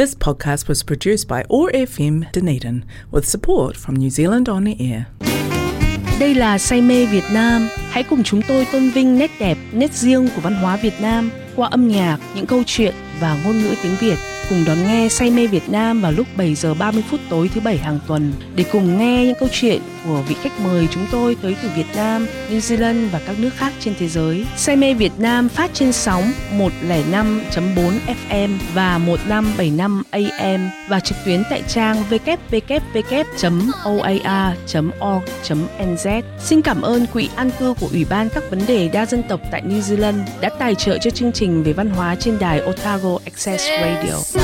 This podcast was produced by ORFM Dunedin with support from New Zealand On Air. Đây là Say mê Việt Nam. Hãy cùng chúng tôi tôn vinh nét đẹp, nét riêng của văn hóa Việt Nam qua âm nhạc, những câu chuyện và ngôn ngữ tiếng Việt cùng đón nghe Say mê Việt Nam vào lúc 7 giờ 30 phút tối thứ bảy hàng tuần để cùng nghe những câu chuyện của vị khách mời chúng tôi tới từ Việt Nam, New Zealand và các nước khác trên thế giới. Say mê Việt Nam phát trên sóng 105.4 FM và 1575 AM và trực tuyến tại trang www.oar.org.nz. Xin cảm ơn Quỹ an cư của Ủy ban các vấn đề đa dân tộc tại New Zealand đã tài trợ cho chương trình về văn hóa trên đài Otago Access Radio.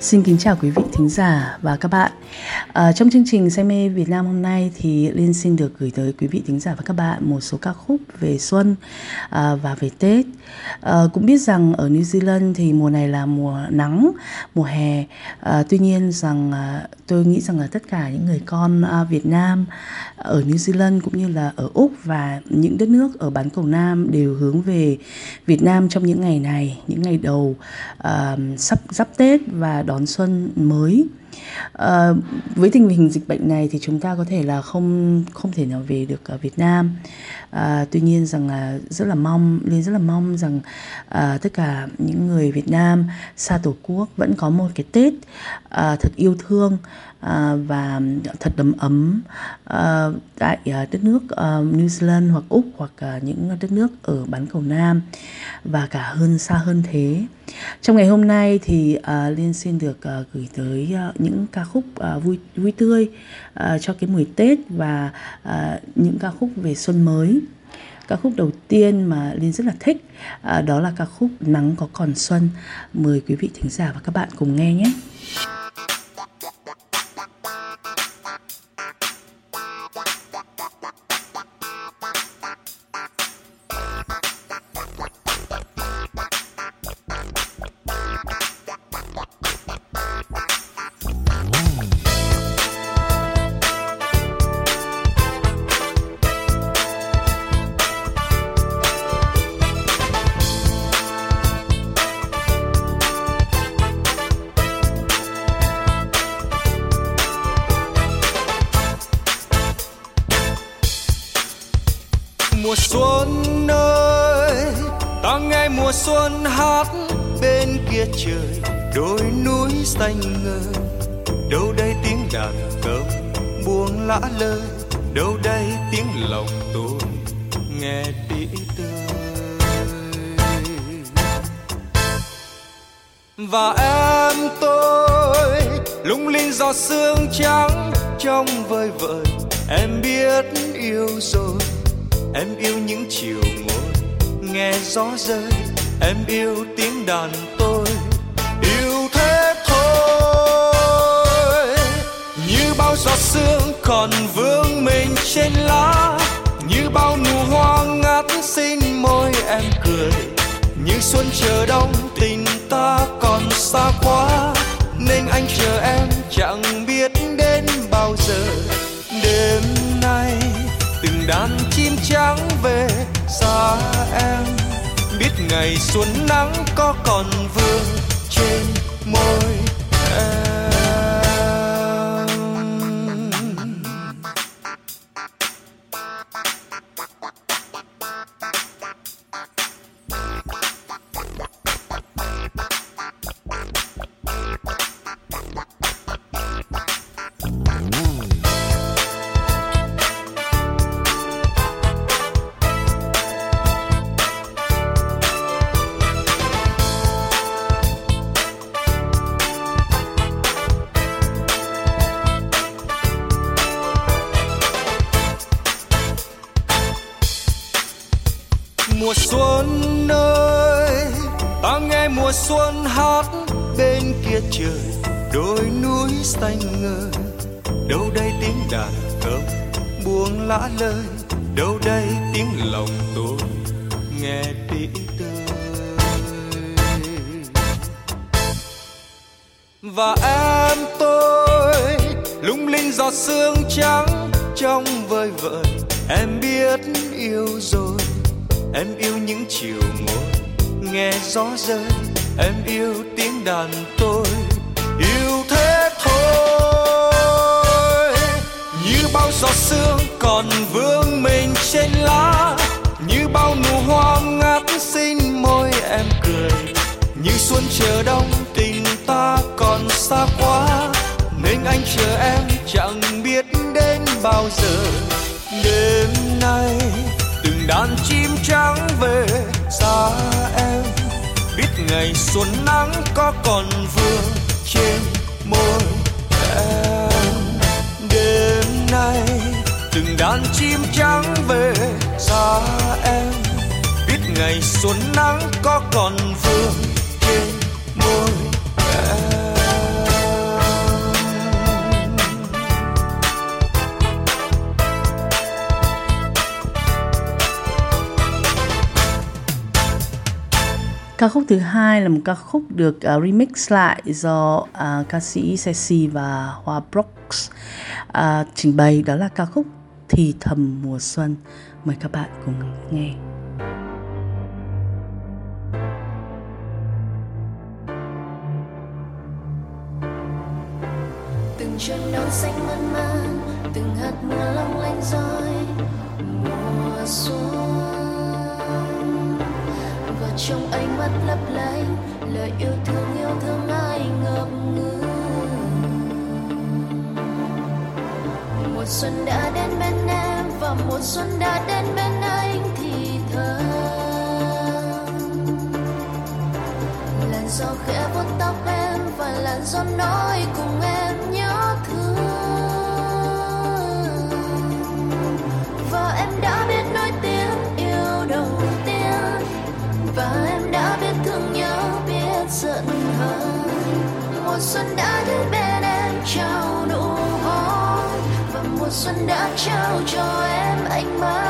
Xin kính chào quý vị thính giả và các bạn. À, trong chương trình Say mê Việt Nam hôm nay thì Liên xin được gửi tới quý vị thính giả và các bạn một số ca khúc về xuân à, và về Tết. À, cũng biết rằng ở New Zealand thì mùa này là mùa nắng, mùa hè. À, tuy nhiên rằng à, tôi nghĩ rằng là tất cả những người con à, Việt Nam ở New Zealand cũng như là ở Úc và những đất nước ở bán cầu Nam đều hướng về Việt Nam trong những ngày này, những ngày đầu à, sắp sắp Tết và đón xuân mới. À, với tình hình dịch bệnh này thì chúng ta có thể là không không thể nào về được ở Việt Nam. À, tuy nhiên rằng là rất là mong liên rất là mong rằng à, tất cả những người Việt Nam xa tổ quốc vẫn có một cái Tết à, thật yêu thương à, và thật đầm ấm à, tại à, đất nước à, New Zealand hoặc Úc hoặc à, những đất nước ở bán cầu Nam và cả hơn xa hơn thế. Trong ngày hôm nay thì à, Liên xin được à, gửi tới à, những ca khúc à, vui vui tươi à, cho cái mùi Tết và à, những ca khúc về xuân mới. Ca khúc đầu tiên mà Liên rất là thích à, đó là ca khúc Nắng có còn xuân. Mời quý vị thính giả và các bạn cùng nghe nhé. Mùa xuân hát bên kia trời đôi núi xanh ngơ. đâu đây tiếng đàn cầm buông lã lơi đâu đây tiếng lòng tôi nghe tỉ tơi và em tôi, lung linh giọt sương trắng trong vơi vợi. Em biết yêu rồi, em yêu những chiều ngồi nghe gió rơi em yêu tiếng đàn tôi, yêu thế thôi. Như bao giọt sương còn vương mình trên lá, như bao nụ hoa ngát xinh môi em cười. Như xuân chờ đông tình ta còn xa quá, nên anh chờ em chẳng biết đến bao giờ. Đêm nay từng đàn chim trắng về xa em ngày xuân nắng có còn vương trên môi em. Mùa xuân ơi, ta nghe mùa xuân hát bên kia trời đôi núi xanh ngời. Đâu đây tiếng đàn cầm buông lã lời, đâu đây tiếng lòng tôi nghe tỉ tơi. Và em tôi, lung linh giọt sương trắng trong vơi vợi, em biết yêu rồi em yêu những chiều ngồi nghe gió rơi. Em yêu tiếng đàn tôi, yêu thế thôi. Như bao giọt sương còn vương mình trên lá. Như bao nụ hoa ngát xinh môi em cười. Như xuân chờ đông, tình ta còn xa quá. Nên anh chờ em, chẳng biết đến bao giờ. Đêm nay đàn chim trắng về xa em. Biết ngày xuân nắng có còn vương trên môi em. Đêm nay từng đàn chim trắng về xa em. Biết ngày xuân nắng có còn vương Ca khúc thứ hai là một ca khúc được uh, remix lại do uh, ca sĩ Ceci và Hoa Brooks uh, trình bày đó là ca khúc Thì thầm mùa xuân. Mời các bạn cùng nghe. từng chân non xanh mơn man từng hạt mưa long lanh rơi mùa xuân trong ánh mắt lấp lánh, lời yêu thương yêu thương ai ngập ngừng? Mùa xuân đã đến bên em và mùa xuân đã đến bên anh thì thầm. Làn gió khẽ vuốt tóc em và làn gió nói cùng em. Xuân đã đến bên em, trao nụ hôn. Và mùa xuân đã trao cho em ánh mắt.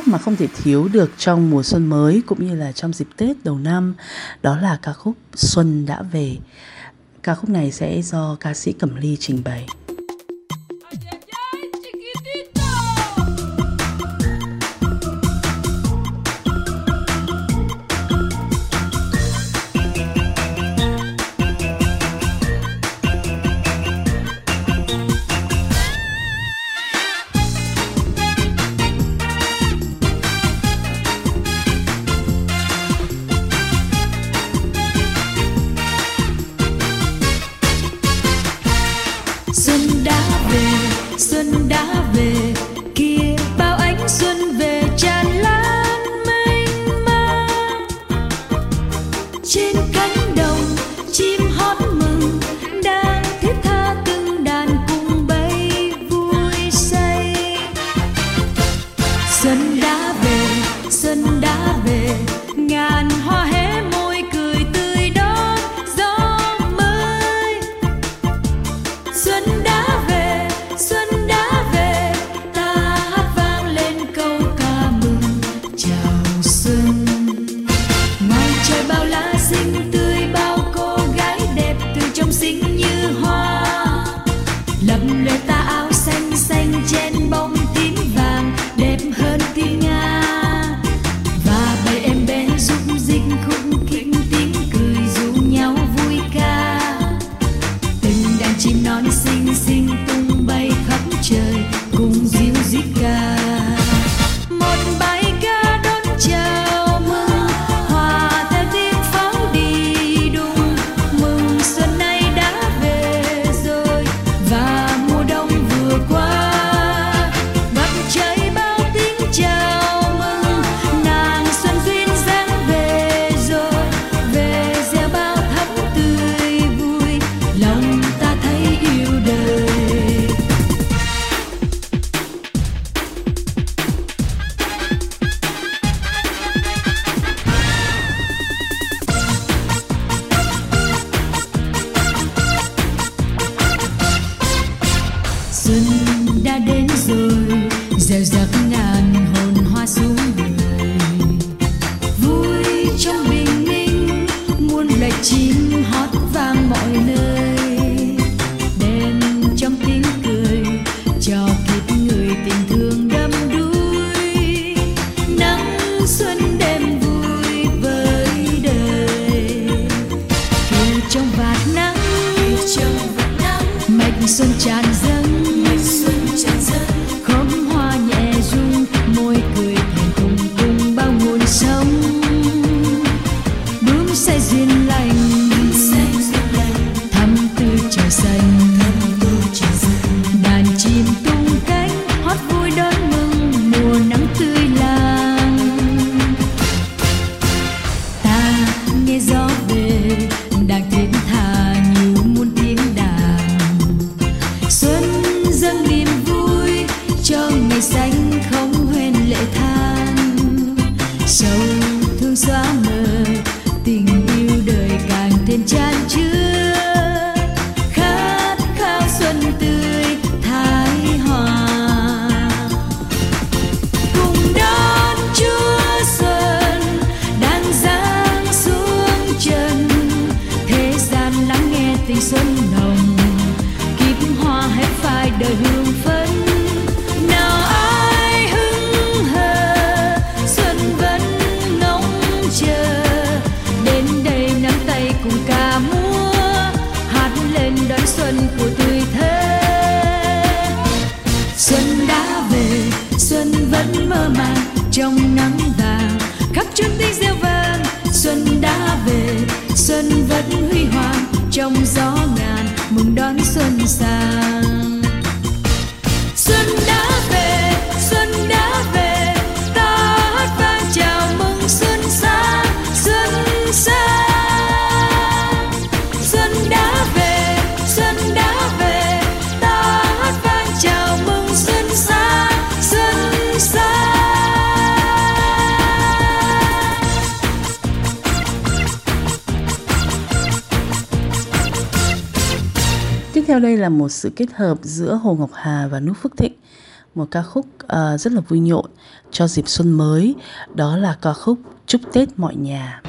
Khúc mà không thể thiếu được trong mùa xuân mới cũng như là trong dịp Tết đầu năm, đó là ca khúc Xuân đã về. Ca khúc này sẽ do ca sĩ Cẩm Ly trình bày. xuân tràn dâng trong gió ngàn mừng đón xuân sang theo đây là một sự kết hợp giữa Hồ Ngọc Hà và Nút Phước Thịnh một ca khúc uh, rất là vui nhộn cho dịp xuân mới. Đó là ca khúc chúc tết mọi nhà.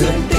Listen.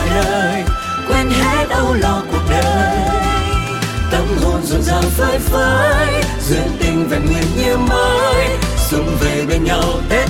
mọi nơi, quên hết âu lo cuộc đời. Tâm hồn rộn ràng phơi phới, duyên tình vẹn nguyên như mới, sum về bên nhau tết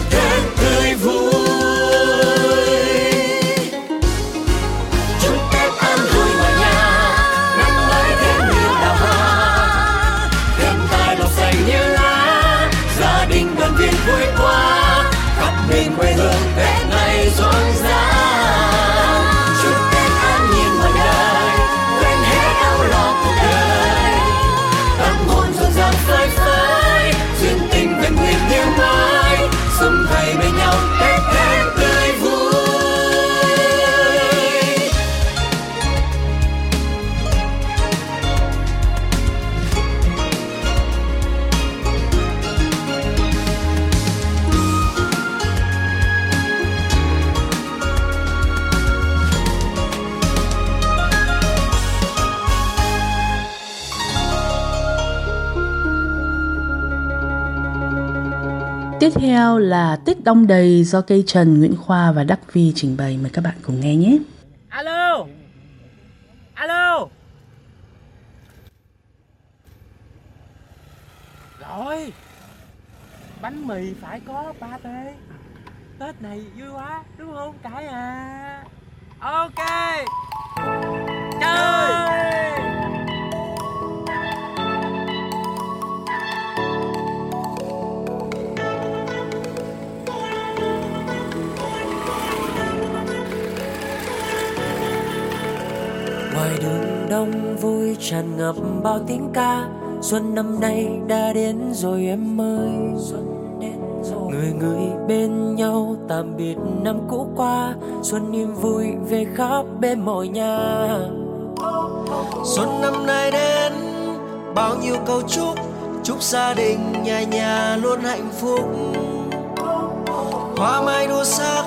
Tiếp theo là Tết Đông Đầy do cây Trần, Nguyễn Khoa và Đắc Vi trình bày. Mời các bạn cùng nghe nhé. Alo! Alo! Rồi! Bánh mì phải có ba tê. Tết này vui quá, đúng không cái à? Ok! Chơi! Ngoài đường đông vui tràn ngập bao tiếng ca xuân năm nay đã đến rồi em ơi. Người người bên nhau tạm biệt năm cũ qua xuân niềm vui về khắp bên mọi nhà. Xuân năm nay đến bao nhiêu câu chúc chúc gia đình nhà nhà luôn hạnh phúc. Hoa mai đua sắc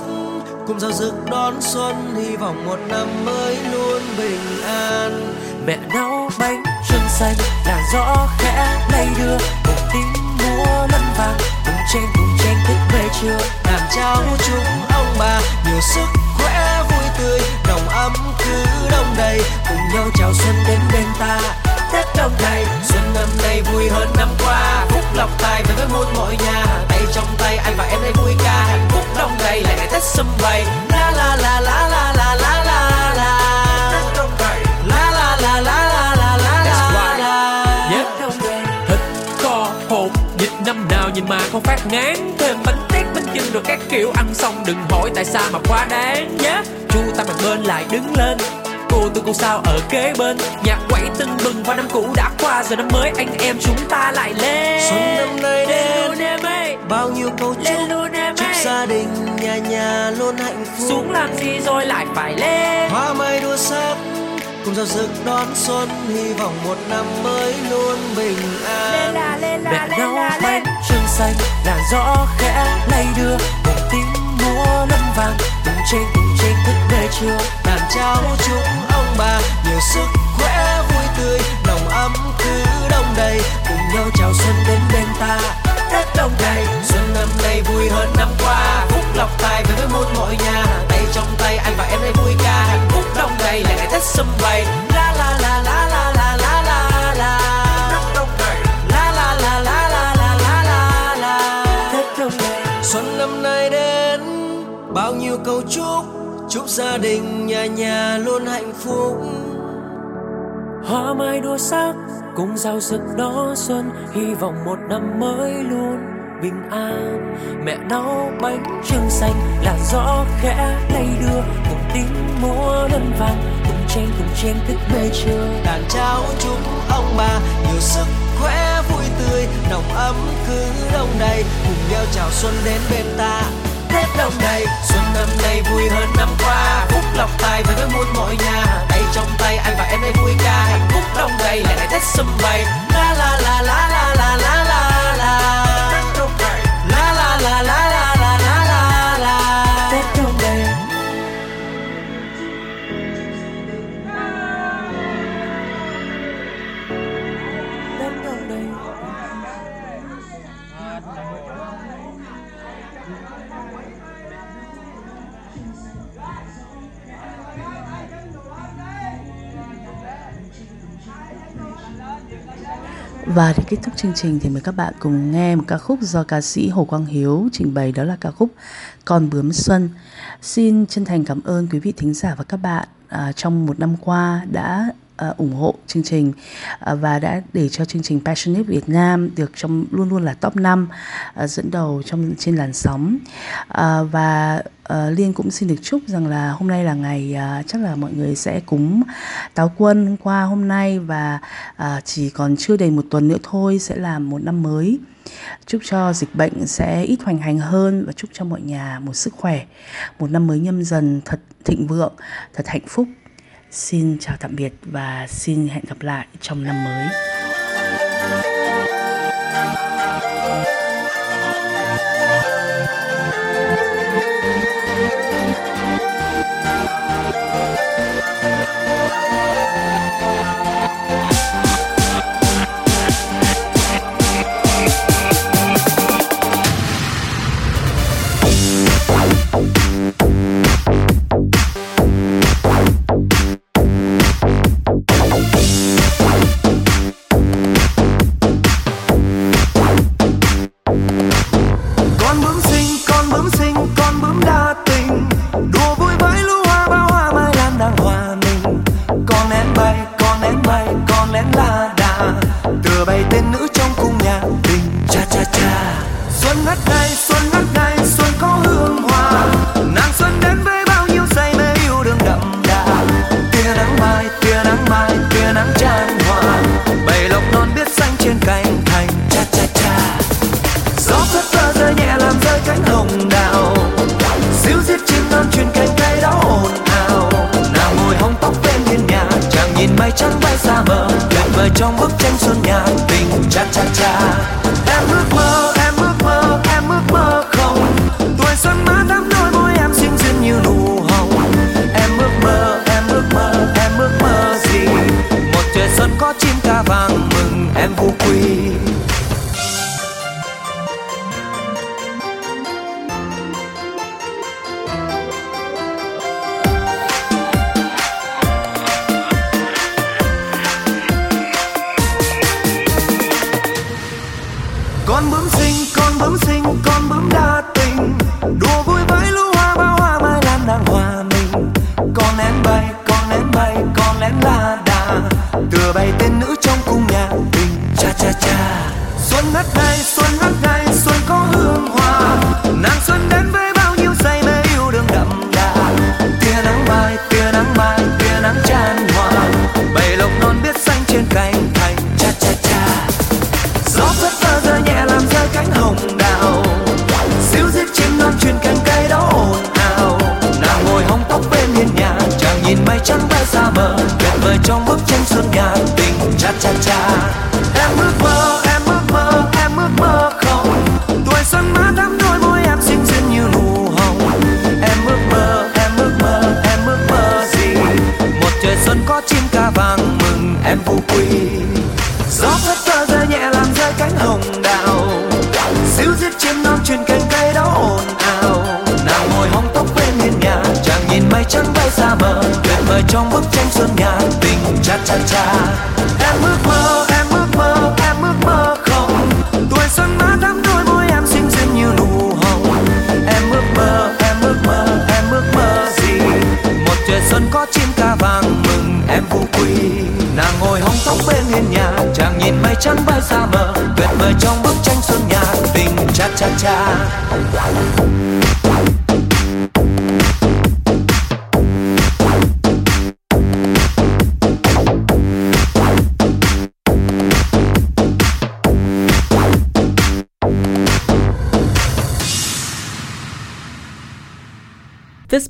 cùng giao dực đón xuân, hy vọng một năm mới luôn bình an. Mẹ nấu bánh trưng xanh làn gió khẽ lay đưa. Một tiếng múa lân vàng, cùng tranh cùng tranh thức về trưa. Làm cháu chúc ông bà, nhiều sức khỏe vui tươi. Nồng ấm cứ đông đầy, cùng nhau chào xuân đến bên ta. Tết đông đầy, xuân năm nay vui hơn năm qua. Phúc lộc tài về với muôn mọi nhà. Tay trong tay anh và em đây vui đầy lại ngày tết sum vầy la la la la la la la la la la la la la la la la la đầy thịt kho hột dịch năm nào nhìn mà không phát ngán thêm bánh tét bánh chưng rồi các kiểu ăn xong đừng hỏi tại sao mà quá đáng nhé chu ta mặt bên lại đứng lên cô tôi cô sao ở kế bên nhạc quẩy tưng bừng và năm cũ đã qua giờ năm mới anh em chúng ta lại lên xuân năm nay đến bao nhiêu câu chúc gia đình nhà nhà luôn hạnh phúc. Xuống làm gì rồi lại phải lên. Hoa mai đua sắc cùng giao rực đón xuân hy vọng một năm mới luôn bình an. Mẹ nấu bánh trưng xanh làn gió khẽ lay đưa một tiếng múa lân vàng cùng trên cùng trên thức về trưa đàn cháu chúc ông bà. Nhiều sức khỏe vui tươi nồng ấm cứ đông đầy. Cùng nhau chào xuân đến bên ta tết đông đầy. Xuân nay vui hơn năm qua phúc lộc tài về với muôn mọi nhà tay trong tay anh và em đây vui ca hạnh phúc đông đầy là ngày tết sum vầy la la la la la la la la la la la la la la la la la la tết đông đầy xuân năm nay đến bao nhiêu câu chúc chúc gia đình nhà nhà luôn hạnh phúc hoa mai đua sắc cùng giao rực đó xuân hy vọng một năm mới luôn bình an. Mẹ nấu bánh trưng xanh là gió khẽ lay đưa. Cùng tiếng múa lân vàng cùng tranh cùng chen thức mê trưa đàn cháu chúc ông bà nhiều sức khỏe vui tươi, nồng ấm cứ đông đầy. Cùng nhau chào xuân đến bên ta Tết đông đầy. Xuân năm nay vui hơn năm qua Phúc lọc tài với với muôn mọi nhà. Tay trong tay anh và em đây vui ca, Hạnh phúc đông đầy, lại ngày Tết sum vầy. La la la la la la la la. La La la la la. Và để kết thúc chương trình thì mời các bạn cùng nghe một ca khúc do ca sĩ Hồ Quang Hiếu trình bày đó là ca khúc Con bướm xuân. Xin chân thành cảm ơn quý vị thính giả và các bạn à, trong một năm qua đã uh, ủng hộ chương trình uh, và đã để cho chương trình Passionate Việt Nam được trong luôn luôn là top 5 uh, à, dẫn đầu trong trên làn sóng. Uh, và uh, Liên cũng xin được chúc rằng là hôm nay là ngày uh, chắc là mọi người sẽ cúng táo quân hôm qua hôm nay và uh, chỉ còn chưa đầy một tuần nữa thôi sẽ là một năm mới. Chúc cho dịch bệnh sẽ ít hoành hành hơn và chúc cho mọi nhà một sức khỏe một năm mới nhâm dần thật thịnh vượng thật hạnh phúc xin chào tạm biệt và xin hẹn gặp lại trong năm mới. cha cha. on the place xa mờ tuyệt vời trong bức tranh xuân ngàn tình cha cha cha. Em ước mơ, em ước mơ, em ước mơ không. Tuổi xuân má thắm đôi môi em xinh xinh như nụ hồng. Em ước mơ, em ước mơ, em ước mơ gì? Một trời xuân có chim ca vàng mừng, em vui quy nàng ngồi hóng tóc bên hiên nhà, chàng nhìn mây trắng bay xa mơ tuyệt vời trong bức tranh xuân nhà tình cha cha cha.